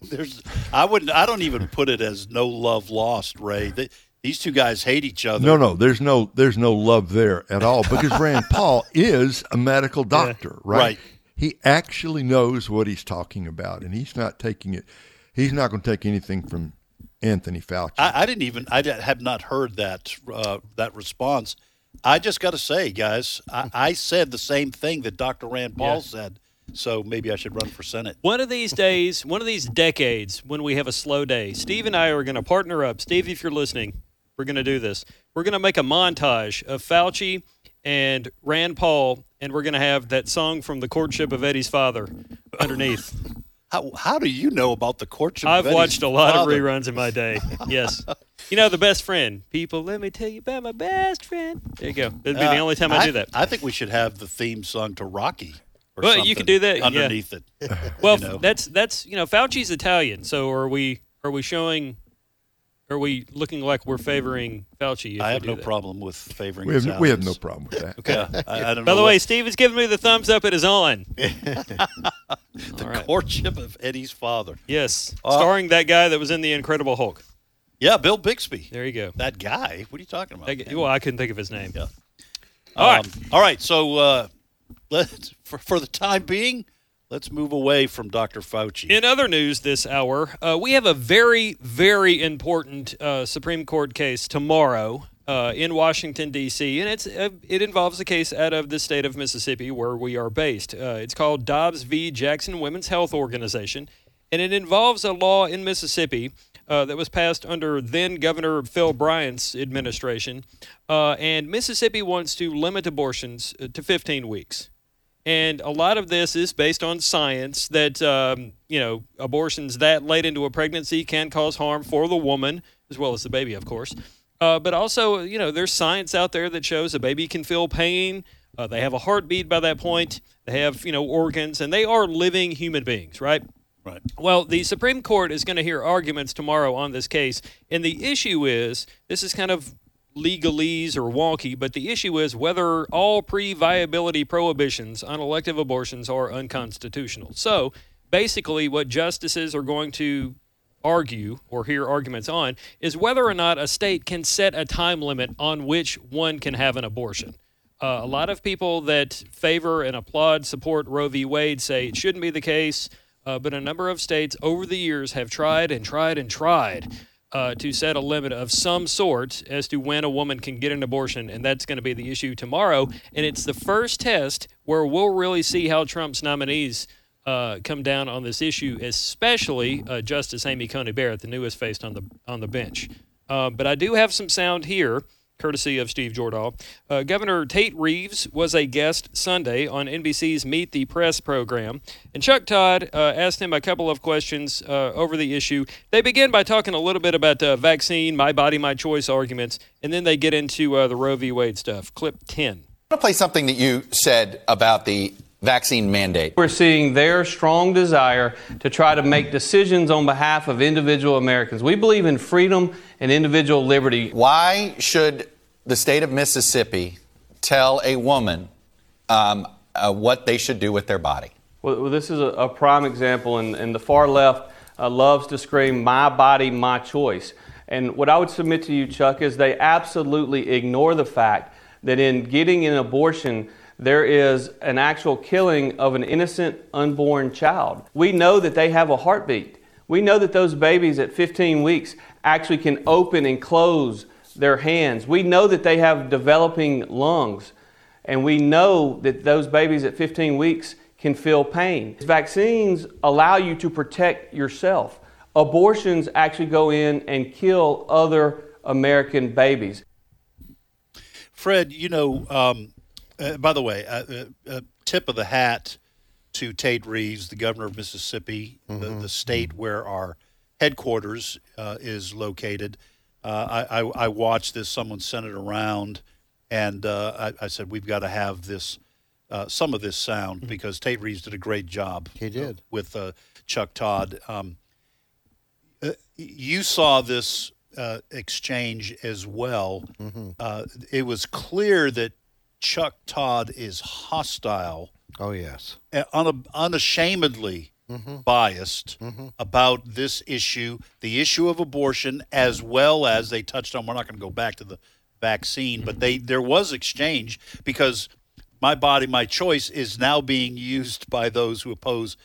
there's. I wouldn't. I don't even put it as no love lost, Ray. They, these two guys hate each other. No, no, there's no there's no love there at all because Rand Paul is a medical doctor, right? Right. He actually knows what he's talking about, and he's not taking it. He's not going to take anything from Anthony Fauci. I, I didn't even. I di- have not heard that uh, that response. I just got to say, guys, I, I said the same thing that Dr. Rand Paul Yeah. said. So maybe I should run for Senate. One of these days, one of these decades, when we have a slow day, Steve and I are going to partner up. Steve, if you're listening, we're going to do this. We're going to make a montage of Fauci and Rand Paul, and we're going to have that song from The Courtship of Eddie's Father underneath. How, how do you know about the courtship? I've of Eddie's watched a lot father? of reruns in my day. Yes. You know, the best friend. People, let me tell you about my best friend. There you go. It'd be the Uh, only time I, do that. I think we should have the theme song to Rocky. Or Well, you could do that, yeah. underneath it. Well, you know? that's that's you know Fauci's Italian, so are we are we showing? Are we looking like we're favoring Fauci? I have no that? problem with favoring. we have we have no problem with that. Okay. I, I don't By know the way, what- Steve is giving me the thumbs up. It is on. the courtship of Eddie's father. Yes, Uh, starring that guy that was in the Incredible Hulk. Yeah, Bill Bixby. There you go. That guy. What are you talking about? That well, I couldn't think of his name. Yeah. All right. Um, all right. So uh, let's for, for the time being, let's move away from Dr. Fauci. In other news this hour, uh, we have a very, very important uh, Supreme Court case tomorrow uh, in Washington D.C., and it's uh, it involves a case out of the state of Mississippi where we are based. Uh, it's called Dobbs v. Jackson Women's Health Organization, and it involves a law in Mississippi. Uh, that was passed under then Governor Phil Bryant's administration. And Mississippi wants to limit abortions to 15 weeks. And a lot of this is based on science that, um, you know, abortions that late into a pregnancy can cause harm for the woman, as well as the baby, of course. Uh, but also, you know, there's science out there that shows a baby can feel pain. Uh, they have a heartbeat by that point. They have, you know, organs, and they are living human beings, right? Right. Well, the Supreme Court is going to hear arguments tomorrow on this case, and the issue is this is kind of legalese or wonky, but the issue is whether all pre viability prohibitions on elective abortions are unconstitutional. So basically, what justices are going to argue or hear arguments on is whether or not a state can set a time limit on which one can have an abortion. Uh, a lot of people that favor and applaud, support Roe v. Wade say it shouldn't be the case, uh, but a number of states over the years have tried and tried and tried uh, to set a limit of some sort as to when a woman can get an abortion, and that's going to be the issue tomorrow. And it's the first test where we'll really see how Trump's nominees uh, come down on this issue, especially uh, Justice Amy Coney Barrett, the newest face on the on the bench. Uh, but I do have some sound here courtesy of Steve Jordahl. Uh, Governor Tate Reeves was a guest Sunday on NBC's Meet the Press program, and Chuck Todd uh, asked him a couple of questions uh, over the issue. They begin by talking a little bit about the vaccine, my body, my choice arguments, and then they get into uh, the Roe v. Wade stuff. Clip 10. I want to play something that you said about the vaccine mandate. We're seeing their strong desire to try to make decisions on behalf of individual Americans. We believe in freedom and individual liberty. Why should the state of Mississippi tell a woman um, uh, what they should do with their body? Well, this is a, a prime example, and, and the far left uh, loves to scream, My body, my choice. And what I would submit to you, Chuck, is they absolutely ignore the fact that in getting an abortion, there is an actual killing of an innocent unborn child. We know that they have a heartbeat. We know that those babies at 15 weeks actually can open and close their hands. We know that they have developing lungs. And we know that those babies at 15 weeks can feel pain. Vaccines allow you to protect yourself. Abortions actually go in and kill other American babies. Fred, you know, um, uh, by the way, uh, uh, uh, tip of the hat to Tate Reeves, the governor of Mississippi, mm-hmm. the, the, state mm-hmm. where our headquarters uh, is located. Uh, I, I, I, watched this. Someone sent it around, and I, I, said we've got to have this, some of this sound mm-hmm. because Tate Reeves did a great job. He did with Chuck Todd. Um, you saw this uh, exchange as well. Mm-hmm. Uh, it was clear that Chuck Todd is hostile. Oh yes, un- unashamedly mm-hmm. biased mm-hmm. about this issue, the issue of abortion, as well as they touched on. We're not going to go back to the vaccine, but they there was exchange because my body, my choice is now being used by those who oppose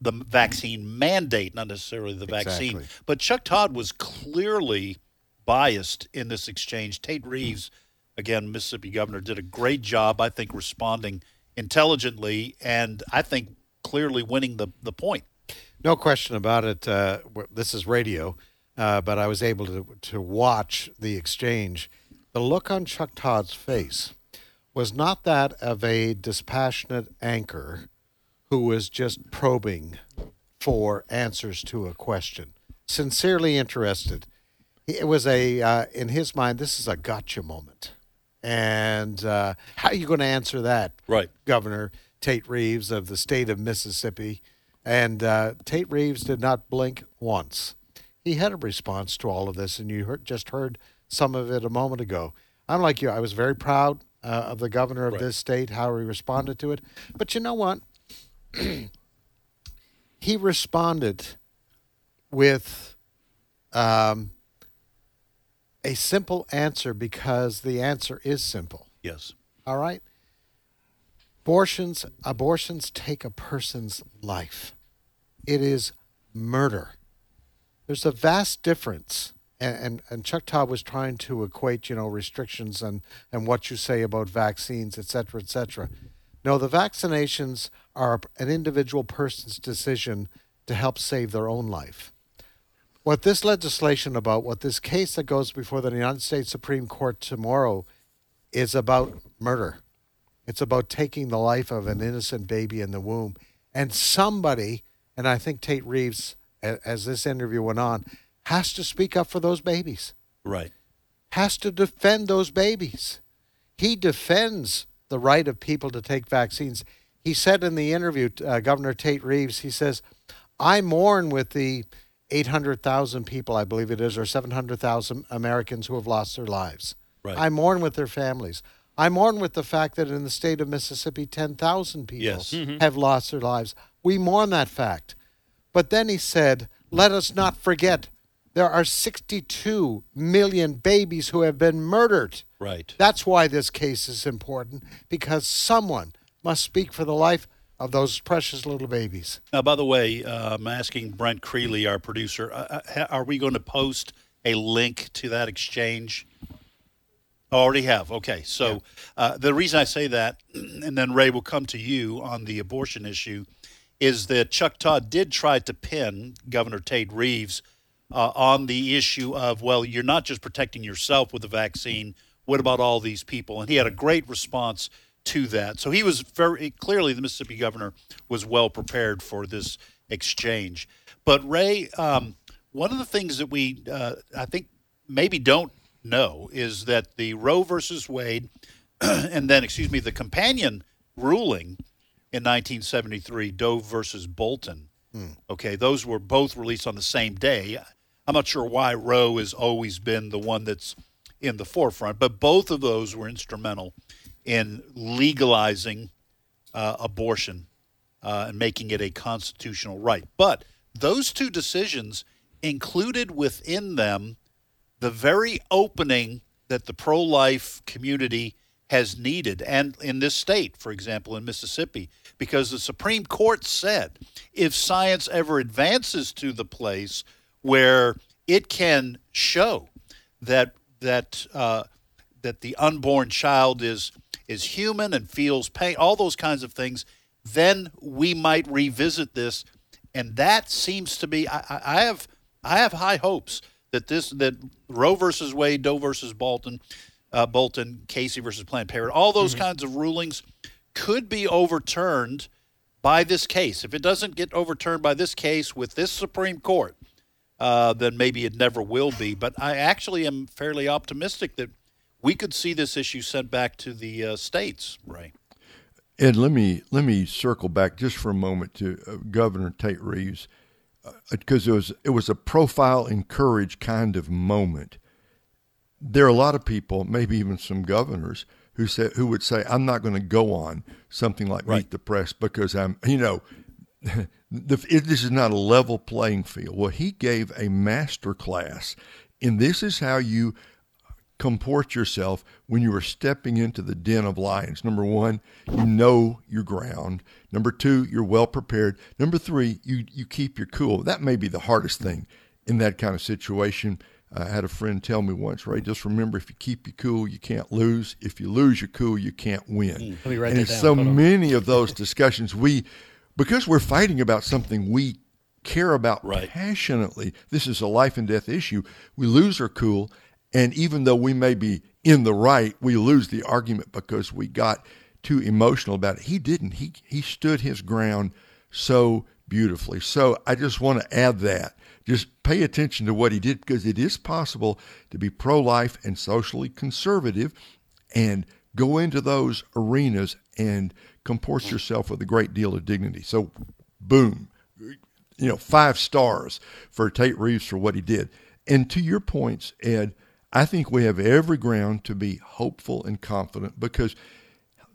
the vaccine mandate, not necessarily the vaccine. Exactly. But Chuck Todd was clearly biased in this exchange. Tate Reeves again, Mississippi governor did a great job, I think, responding intelligently and I think clearly winning the, the point. No question about it. Uh, this is radio, uh, but I was able to, to watch the exchange. The look on Chuck Todd's face was not that of a dispassionate anchor who was just probing for answers to a question, sincerely interested. It was a, uh, in his mind, this is a gotcha moment. And uh, how are you going to answer that, right, Governor Tate Reeves of the state of Mississippi? And uh, Tate Reeves did not blink once. He had a response to all of this, and you heard, just heard some of it a moment ago. I'm like you. I was very proud uh, of the governor of right. this state, how he responded to it. But you know what? he responded with um, a simple answer because the answer is simple. Yes. All right. Abortions abortions take a person's life. It is murder. There's a vast difference. And, and, and Chuck Todd was trying to equate, you know, restrictions and, and what you say about vaccines, et cetera, et cetera. No, the vaccinations are an individual person's decision to help save their own life what this legislation about, what this case that goes before the United States Supreme Court tomorrow is about murder. It's about taking the life of an innocent baby in the womb. And somebody, and I think Tate Reeves, as this interview went on, has to speak up for those babies. Right. Has to defend those babies. He defends the right of people to take vaccines. He said in the interview, uh, Governor Tate Reeves, he says, I mourn with the 800,000 people, I believe it is, or 700,000 Americans who have lost their lives. Right. I mourn with their families. I mourn with the fact that in the state of Mississippi, 10,000 people Yes. Mhm. have lost their lives. We mourn that fact. But then he said, let us not forget there are 62 million babies who have been murdered. Right. That's why this case is important because someone must speak for the life of those precious little babies. Now, by the way, uh, I'm asking Brent Creeley, our producer, uh, uh, are we going to post a link to that exchange? Already have. Okay. So uh, the reason I say that, and then Ray will come to you on the abortion issue, is that Chuck Todd did try to pin Governor Tate Reeves uh, on the issue of, well, you're not just protecting yourself with the vaccine. What about all these people? And he had a great response to that. So he was very clearly the Mississippi governor was well prepared for this exchange. But Ray, um, one of the things that we uh, I think maybe don't know is that the Roe versus Wade, and then excuse me, the companion ruling in 1973, Doe versus Bolton. Okay, those were both released on the same day. I'm not sure why Roe has always been the one that's in the forefront, but both of those were instrumental in legalizing uh, abortion uh, and making it a constitutional right. But those two decisions included within them the very opening that the pro life community has needed, and in this state, for example, in Mississippi, because the Supreme Court said if science ever advances to the place where it can show that that uh, that the unborn child is is human and feels pain, all those kinds of things, then we might revisit this. And that seems to be I, I have I have high hopes that this that Roe versus Wade, Doe versus Bolton, uh, Bolton, Casey versus Planned Parenthood, all those kinds of rulings could be overturned by this case. If it doesn't get overturned by this case with this Supreme Court, uh, then maybe it never will be. But I actually am fairly optimistic that we could see this issue sent back to the uh, states, Ray. Ed, let me let me circle back just for a moment to uh, Governor Tate Reeves Uh, because it was it was a profile and courage kind of moment. There are a lot of people, maybe even some governors, who said who would say, "I'm not going to go on something like Meet the Press because I'm, you know." The, it, this is not a level playing field. Well, he gave a master class, and this is how you comport yourself when you are stepping into the den of lions. Number one, you know your ground. Number two, you're well prepared. Number three, you, you keep your cool. That may be the hardest thing in that kind of situation. I had a friend tell me once, right? just remember if you keep your cool, you can't lose. If you lose your cool, you can't win. Mm. Let me write and that down. so Hold on. many of those discussions we because we're fighting about something we care about passionately. This is a life and death issue. We lose our cool, and even though we may be in the right, we lose the argument because we got too emotional about it. He didn't. He he stood his ground so beautifully. So I just want to add that. Just pay attention to what he did because it is possible to be pro-life and socially conservative and go into those arenas and comport yourself with a great deal of dignity. So, boom, you know, five stars for Tate Reeves for what he did. And to your points, Ed, I think we have every ground to be hopeful and confident because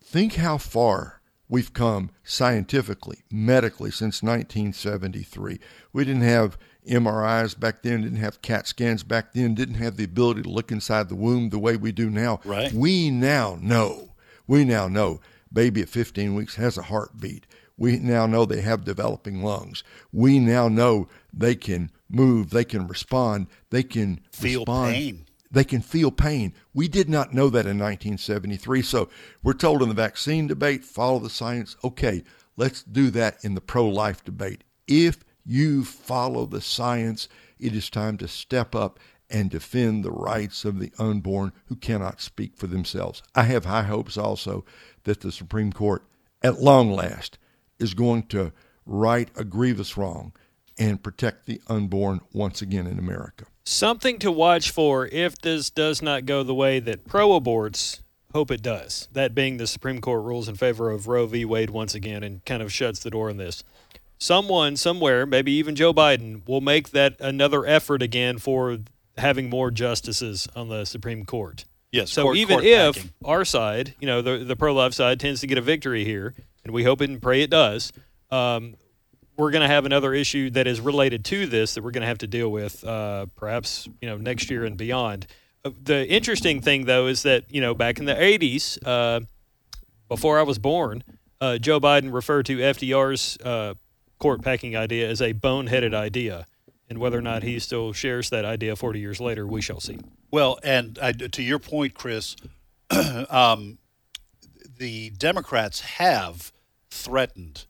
think how far we've come scientifically, medically since 1973. We didn't have MRIs back then, didn't have CAT scans back then, didn't have the ability to look inside the womb the way we do now. Right. We now know, we now know baby at 15 weeks has a heartbeat. We now know they have developing lungs. We now know they can move, they can respond, they can Feel respond. pain. They can feel pain. We did not know that in 1973. So we're told in the vaccine debate, follow the science. Okay, let's do that in the pro life debate. If you follow the science, it is time to step up and defend the rights of the unborn who cannot speak for themselves. I have high hopes also that the Supreme Court, at long last, is going to right a grievous wrong and protect the unborn once again in America. Something to watch for if this does not go the way that pro aborts hope it does. That being the Supreme Court rules in favor of Roe v. Wade once again and kind of shuts the door on this. Someone, somewhere, maybe even Joe Biden, will make that another effort again for having more justices on the Supreme Court. Yes, So court- even court if packing. our side, you know, the the pro life side tends to get a victory here, and we hope and pray it does, um, we're going to have another issue that is related to this that we're going to have to deal with, uh, perhaps you know next year and beyond. Uh, The interesting thing, though, is that you know back in the '80s, uh, before I was born, uh, Joe Biden referred to FDR's uh, court packing idea as a boneheaded idea, and whether or not he still shares that idea 40 years later, we shall see. Well, and I, to your point, Chris, um, the Democrats have threatened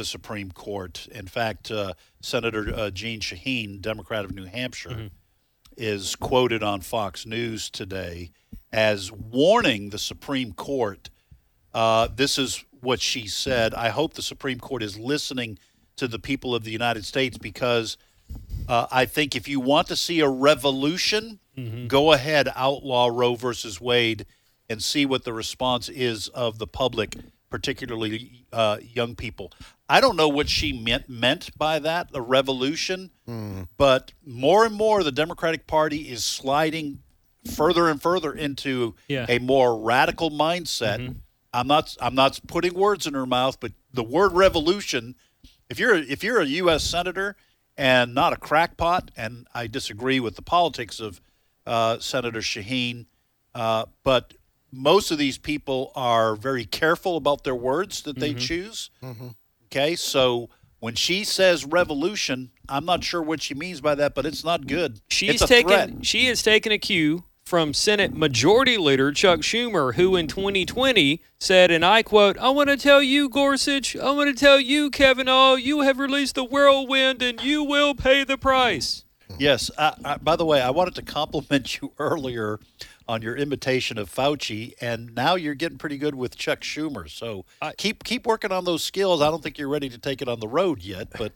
the Supreme Court. In fact, uh, Senator uh, Jeanne Shaheen, Democrat of New Hampshire, is quoted on Fox News today as warning the Supreme Court. Uh, this is what she said. I hope the Supreme Court is listening to the people of the United States because uh, I think if you want to see a revolution, go ahead, outlaw Roe versus Wade, and see what the response is of the public, particularly uh, young people. I don't know what she meant meant by that, a revolution, but more and more the Democratic Party is sliding further and further into Yeah. a more radical mindset. I'm not I'm not putting words in her mouth, but the word revolution, if you're if you're a U.S. senator and not a crackpot, and I disagree with the politics of uh, Senator Shaheen, uh, but most of these people are very careful about their words that they mm-hmm. choose. Mm-hmm. Okay, so when she says revolution, I'm not sure what she means by that, but it's not good. She's it's a taken threat. she has taken a cue from Senate Majority Leader Chuck Schumer, who in 2020 said, and I quote, I want to tell you, Gorsuch, I want to tell you, Kavanaugh, you have released the whirlwind and you will pay the price. Yes. I, I, by the way, I wanted to compliment you earlier on your imitation of Fauci, and now you're getting pretty good with Chuck Schumer. So keep keep working on those skills. I don't think you're ready to take it on the road yet, but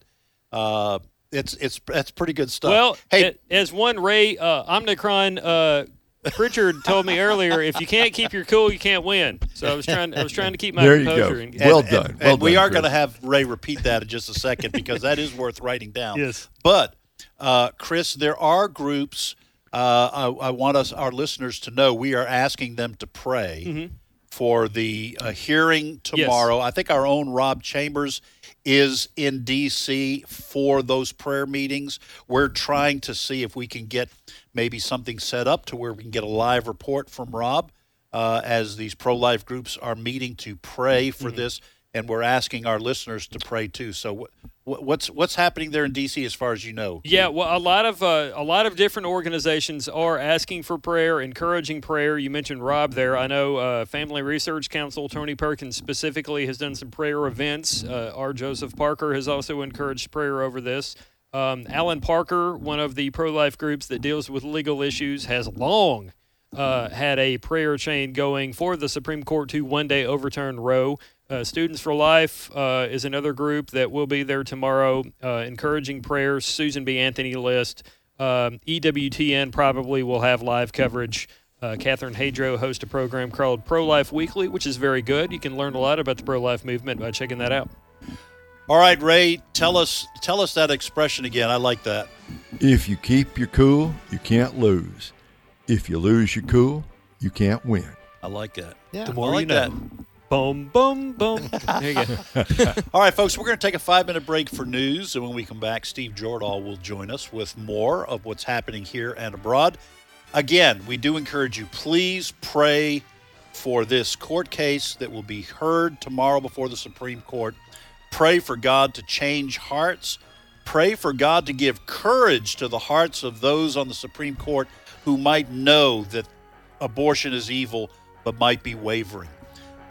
uh, it's it's that's pretty good stuff. Well, hey, a- as one Ray uh, Omnicron uh, Pritchard told me earlier, if you can't keep your cool, you can't win. So I was trying I was trying to keep my There you composure. go. and- Well and, done. And, Well and we are going to have Ray repeat that in just a second because that is worth writing down. Yes. But uh, Chris, there are groups. Uh, I, I want us, our listeners, to know we are asking them to pray Mm-hmm. for the uh, hearing tomorrow. I think our own Rob Chambers is in D.C. for those prayer meetings. We're trying to see if we can get maybe something set up to where we can get a live report from Rob uh, as these pro life groups are meeting to pray for Mm-hmm. this. And we're asking our listeners to pray too. So, wh- wh- what's what's happening there in D.C. as far as you know? Yeah, well, a lot of uh, a lot of different organizations are asking for prayer, encouraging prayer. You mentioned Rob there. I know uh, Family Research Council, Tony Perkins specifically, has done some prayer events. Uh, R. Joseph Parker has also encouraged prayer over this. Um, Alan Parker, one of the pro-life groups that deals with legal issues, has long uh, had a prayer chain going for the Supreme Court to one day overturn Roe. Uh, Students for Life uh, is another group that will be there tomorrow, uh, encouraging prayers. Susan B. Anthony list. Um, EWTN probably will have live coverage. Uh, Catherine Hadro hosts a program called Pro Life Weekly, which is very good. You can learn a lot about the pro life movement by checking that out. All right, Ray, tell us tell us that expression again. I like that. If you keep your cool, you can't lose. If you lose your cool, you can't win. I like that. Yeah. The more like you know. that. Boom, boom, boom. There you go. All right, folks, we're going to take a five minute break for news. And when we come back, Steve Jordahl will join us with more of what's happening here and abroad. Again, we do encourage you, please pray for this court case that will be heard tomorrow before the Supreme Court. Pray for God to change hearts. Pray for God to give courage to the hearts of those on the Supreme Court who might know that abortion is evil but might be wavering.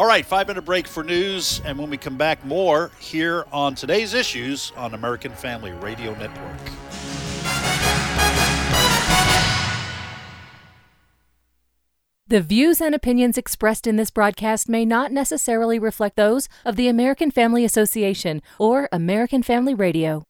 All right, five minute break for news. And when we come back, more here on today's issues on American Family Radio Network. The views and opinions expressed in this broadcast may not necessarily reflect those of the American Family Association or American Family Radio.